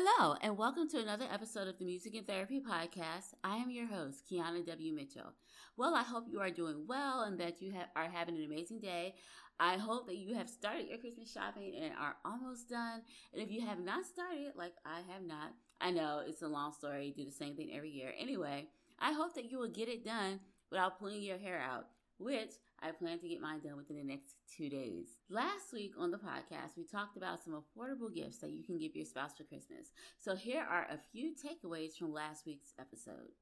Hello, and welcome to another episode of the Music and Therapy Podcast. I am your host, Kiana W. Mitchell. Well, I hope you are doing well and that you ha- are having an amazing day. I hope that you have started your Christmas shopping and are almost done. And if you have not started, like I have not, I know it's a long story, do the same thing every year. Anyway, I hope that you will get it done without pulling your hair out which I plan to get mine done within the next two days. Last week on the podcast, we talked about some affordable gifts that you can give your spouse for Christmas. So here are a few takeaways from last week's episode.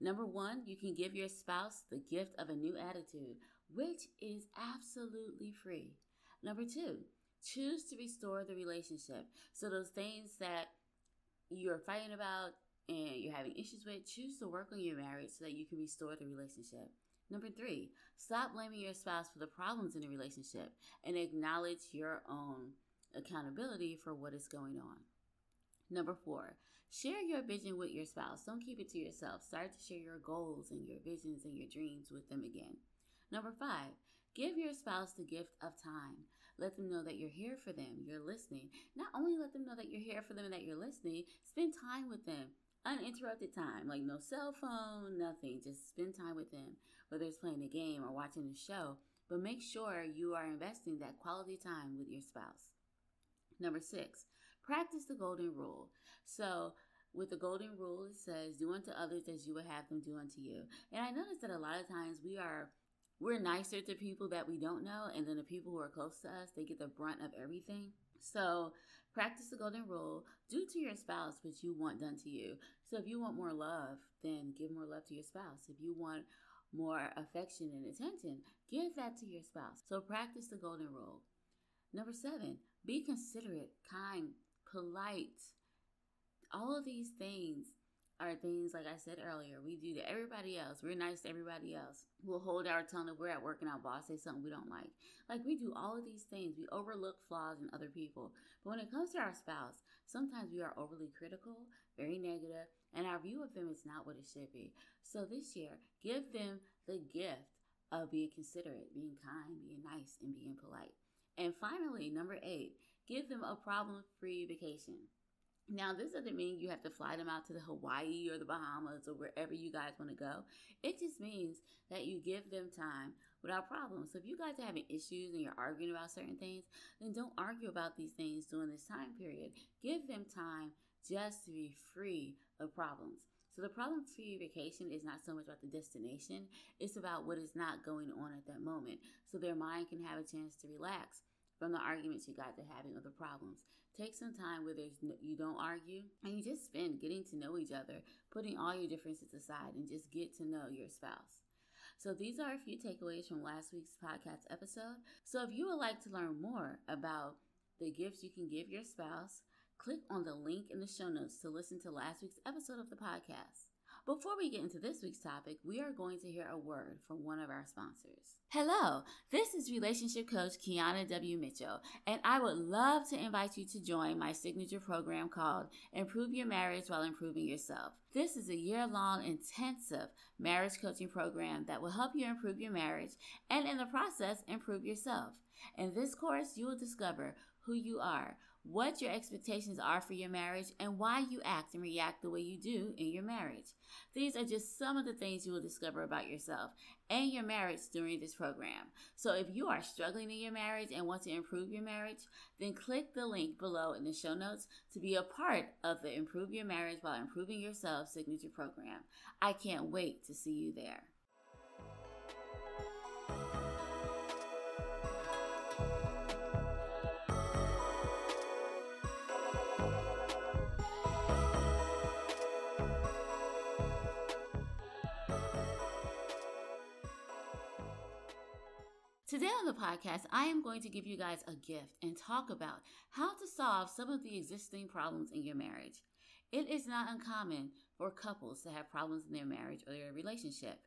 Number one, you can give your spouse the gift of a new attitude, which is absolutely free. Number two, choose to restore the relationship. So those things that you're fighting about and you're having issues with, choose to work on your marriage so that you can restore the relationship. Number three, stop blaming your spouse for the problems in the relationship and acknowledge your own accountability for what is going on. Number four, share your vision with your spouse. Don't keep it to yourself. Start to share your goals and your visions and your dreams with them again. Number five, give your spouse the gift of time. Let them know that you're here for them, you're listening. Not only let them know that you're here for them and that you're listening, spend time with them uninterrupted time, like no cell phone, nothing. Just spend time with them, whether it's playing a game or watching a show. But make sure you are investing that quality time with your spouse. Number six, practice the golden rule. So, with the golden rule, it says, Do unto others as you would have them do unto you. And I notice that a lot of times we are we're nicer to people that we don't know, and then the people who are close to us, they get the brunt of everything. So, practice the golden rule. Do to your spouse what you want done to you. So, if you want more love, then give more love to your spouse. If you want more affection and attention, give that to your spouse. So, practice the golden rule. Number seven, be considerate, kind, polite. All of these things are things like I said earlier, we do to everybody else. We're nice to everybody else. We'll hold our tongue if we're at work and our boss says something we don't like. Like we do all of these things. We overlook flaws in other people. But when it comes to our spouse, sometimes we are overly critical, very negative, and our view of them is not what it should be. So this year, give them the gift of being considerate, being kind, being nice, and being polite. And finally, number eight, give them a problem free vacation. Now, this doesn't mean you have to fly them out to the Hawaii or the Bahamas or wherever you guys want to go. It just means that you give them time without problems. So if you guys are having issues and you're arguing about certain things, then don't argue about these things during this time period. Give them time just to be free of problems. So the problem free vacation is not so much about the destination, it's about what is not going on at that moment. So their mind can have a chance to relax from the arguments you got to having or the problems. Take some time where there's no, you don't argue and you just spend getting to know each other, putting all your differences aside and just get to know your spouse. So these are a few takeaways from last week's podcast episode. So if you would like to learn more about the gifts you can give your spouse, click on the link in the show notes to listen to last week's episode of the podcast. Before we get into this week's topic, we are going to hear a word from one of our sponsors. Hello, this is relationship coach Kiana W. Mitchell, and I would love to invite you to join my signature program called Improve Your Marriage While Improving Yourself. This is a year long intensive marriage coaching program that will help you improve your marriage and in the process improve yourself. In this course, you will discover who you are, what your expectations are for your marriage, and why you act and react the way you do in your marriage. These are just some of the things you will discover about yourself and your marriage during this program. So if you are struggling in your marriage and want to improve your marriage, then click the link below in the show notes to be a part of the Improve Your Marriage While Improving Yourself signature program. I can't wait to see you there. Today on the podcast, I am going to give you guys a gift and talk about how to solve some of the existing problems in your marriage. It is not uncommon for couples to have problems in their marriage or their relationship.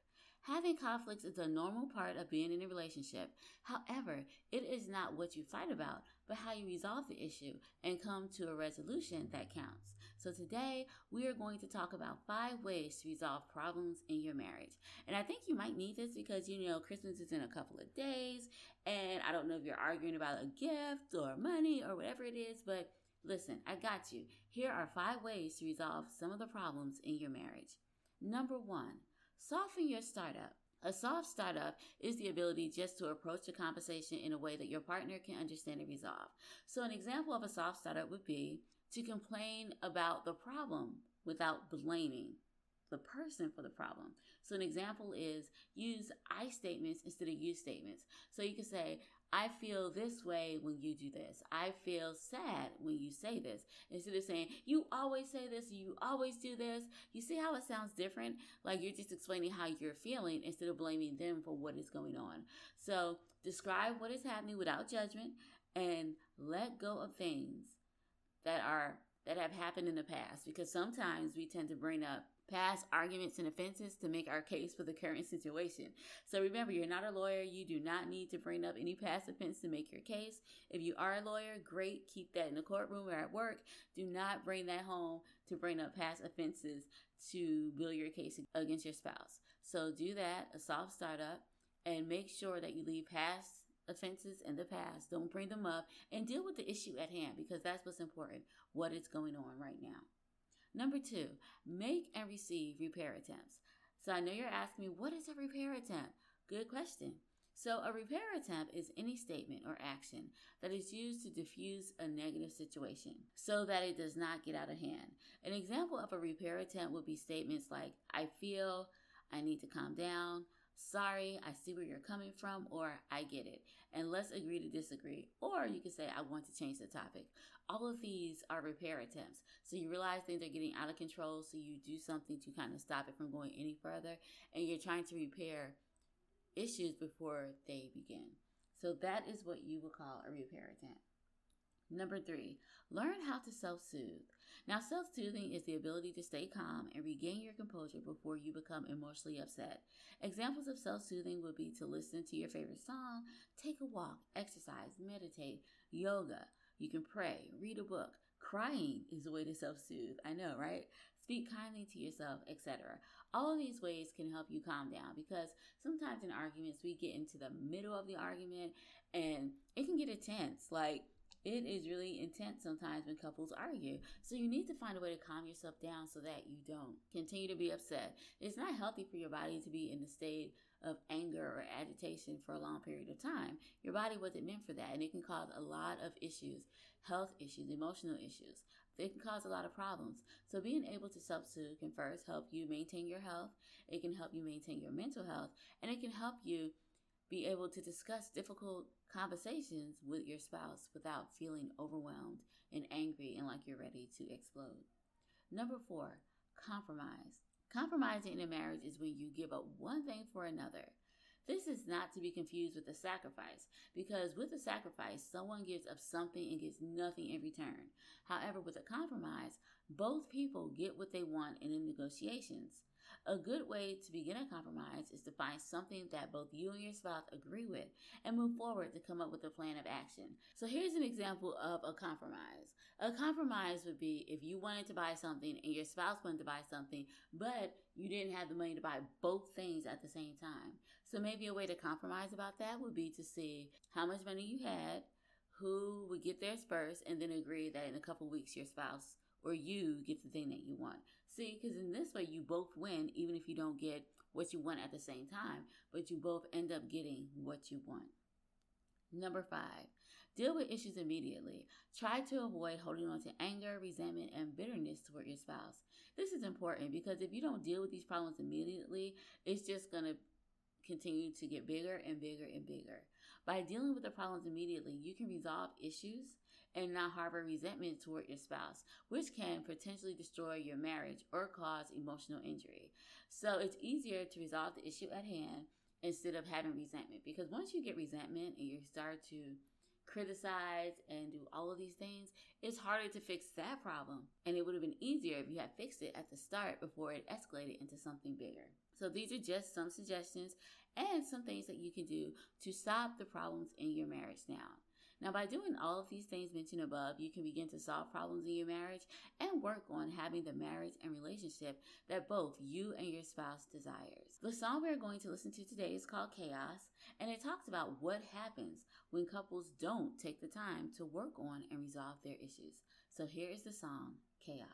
Having conflicts is a normal part of being in a relationship. However, it is not what you fight about, but how you resolve the issue and come to a resolution that counts. So today, we are going to talk about five ways to resolve problems in your marriage. And I think you might need this because, you know, Christmas is in a couple of days, and I don't know if you're arguing about a gift or money or whatever it is, but Listen, I got you. Here are five ways to resolve some of the problems in your marriage. Number one, soften your startup. A soft startup is the ability just to approach the conversation in a way that your partner can understand and resolve. So, an example of a soft startup would be to complain about the problem without blaming the person for the problem. So, an example is use I statements instead of you statements. So, you can say, I feel this way when you do this. I feel sad when you say this. Instead of saying, you always say this, you always do this. You see how it sounds different? Like you're just explaining how you're feeling instead of blaming them for what is going on. So describe what is happening without judgment and let go of things that are that have happened in the past because sometimes we tend to bring up past arguments and offenses to make our case for the current situation. So remember, you're not a lawyer. You do not need to bring up any past offense to make your case. If you are a lawyer, great. Keep that in the courtroom or at work. Do not bring that home to bring up past offenses to build your case against your spouse. So do that, a soft startup, and make sure that you leave past offenses in the past. Don't bring them up and deal with the issue at hand because that's what's important, what is going on right now. Number two, make and receive repair attempts. So I know you're asking me, what is a repair attempt? Good question. So, a repair attempt is any statement or action that is used to diffuse a negative situation so that it does not get out of hand. An example of a repair attempt would be statements like, I feel, I need to calm down, sorry, I see where you're coming from, or I get it, and let's agree to disagree. Or you can say, I want to change the topic. All of these are repair attempts. So you realize things are getting out of control, so you do something to kind of stop it from going any further, and you're trying to repair issues before they begin. So that is what you would call a repair attempt. Number three, learn how to self soothe. Now, self soothing is the ability to stay calm and regain your composure before you become emotionally upset. Examples of self soothing would be to listen to your favorite song, take a walk, exercise, meditate, yoga. You can pray, read a book. Crying is a way to self soothe. I know, right? Speak kindly to yourself, etc. All of these ways can help you calm down because sometimes in arguments we get into the middle of the argument and it can get intense. Like, it is really intense sometimes when couples argue. So you need to find a way to calm yourself down so that you don't continue to be upset. It's not healthy for your body to be in a state of anger or agitation for a long period of time. Your body wasn't meant for that, and it can cause a lot of issues health issues, emotional issues. It can cause a lot of problems. So, being able to self soothe can first help you maintain your health, it can help you maintain your mental health, and it can help you be able to discuss difficult conversations with your spouse without feeling overwhelmed and angry and like you're ready to explode. Number four, compromise. Compromising in a marriage is when you give up one thing for another. This is not to be confused with a sacrifice, because with a sacrifice, someone gives up something and gets nothing in return. However, with a compromise, both people get what they want in the negotiations. A good way to begin a compromise is to find something that both you and your spouse agree with and move forward to come up with a plan of action. So here's an example of a compromise. A compromise would be if you wanted to buy something and your spouse wanted to buy something, but you didn't have the money to buy both things at the same time. So maybe a way to compromise about that would be to see how much money you had, who would get theirs first, and then agree that in a couple weeks your spouse or you get the thing that you want. See, because in this way, you both win, even if you don't get what you want at the same time, but you both end up getting what you want. Number five, deal with issues immediately. Try to avoid holding on to anger, resentment, and bitterness toward your spouse. This is important because if you don't deal with these problems immediately, it's just going to continue to get bigger and bigger and bigger. By dealing with the problems immediately, you can resolve issues and not harbor resentment toward your spouse, which can potentially destroy your marriage or cause emotional injury. So it's easier to resolve the issue at hand instead of having resentment because once you get resentment and you start to criticize and do all of these things, it's harder to fix that problem. And it would have been easier if you had fixed it at the start before it escalated into something bigger. So these are just some suggestions and some things that you can do to stop the problems in your marriage now. Now, by doing all of these things mentioned above, you can begin to solve problems in your marriage and work on having the marriage and relationship that both you and your spouse desires. The song we're going to listen to today is called Chaos, and it talks about what happens when couples don't take the time to work on and resolve their issues. So here is the song, Chaos.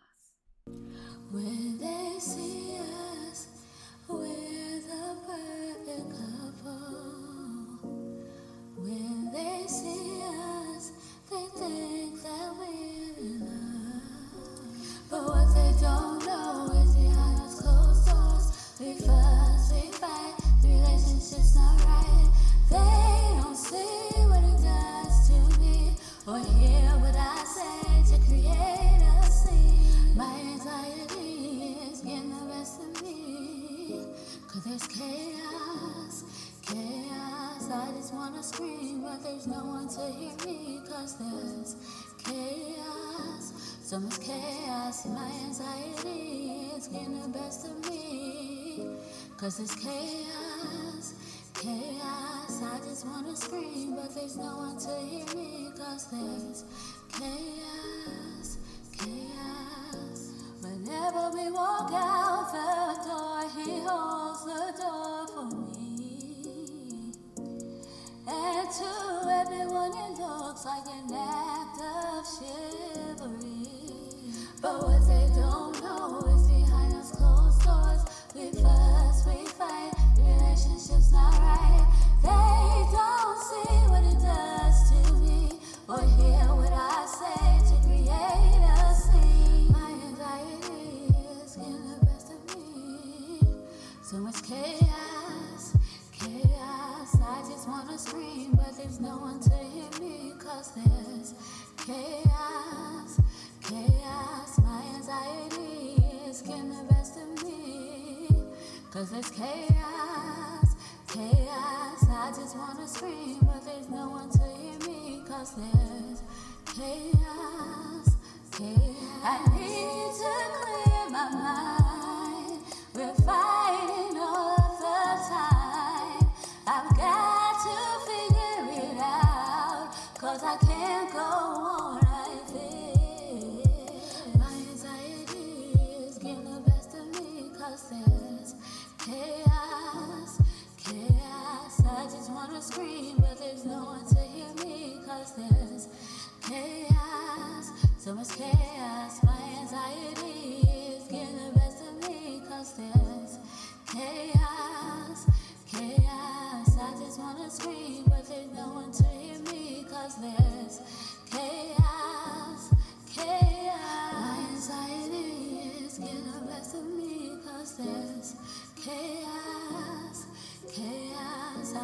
When they see us, we're the perfect couple. When they see us, they think that we're in love. But what they don't know is doors, we fuss, we fight, the relationship's not right. There's chaos, so much chaos. My anxiety is getting the best of me. Cause there's chaos, chaos. I just wanna scream, but there's no one to hear me. Cause there's chaos, chaos. Whenever we walk out the door, he holds the door for me. And to everyone it looks like an act of chivalry. But what they don't know is behind those closed doors, we fuss, I just wanna scream, but there's no one to hear me. Cause there's chaos, chaos. I need wanna scream, but there's no one to hear me. Cause there's chaos, so much chaos. My anxiety is getting the best of me. Cause there's chaos, chaos. I just wanna scream, but there's no one to hear me. Cause there's chaos, chaos. My anxiety is getting the best of me. Cause there's chaos, chaos.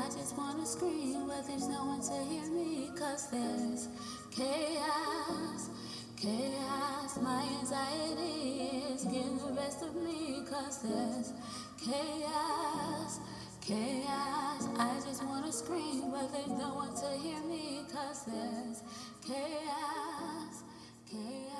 I just wanna scream, but there's no one to hear me. Cause there's chaos, chaos. My anxiety is getting the best of me. Cause there's chaos, chaos. I just wanna scream, but there's no one to hear me. Cause there's chaos, chaos.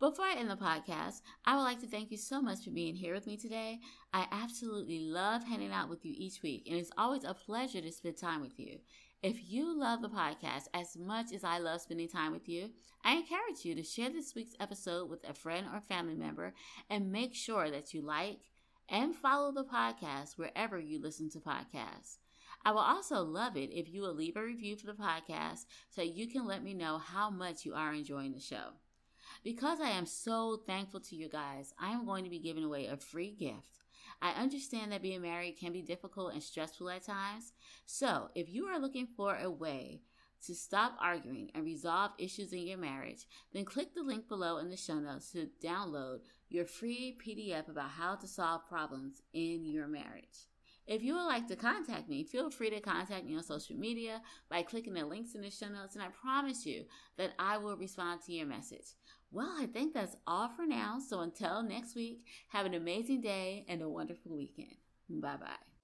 Before I end the podcast, I would like to thank you so much for being here with me today. I absolutely love hanging out with you each week, and it's always a pleasure to spend time with you. If you love the podcast as much as I love spending time with you, I encourage you to share this week's episode with a friend or family member and make sure that you like and follow the podcast wherever you listen to podcasts. I will also love it if you will leave a review for the podcast so you can let me know how much you are enjoying the show. Because I am so thankful to you guys, I am going to be giving away a free gift. I understand that being married can be difficult and stressful at times. So, if you are looking for a way to stop arguing and resolve issues in your marriage, then click the link below in the show notes to download your free PDF about how to solve problems in your marriage. If you would like to contact me, feel free to contact me on social media by clicking the links in the show notes, and I promise you that I will respond to your message. Well, I think that's all for now. So until next week, have an amazing day and a wonderful weekend. Bye bye.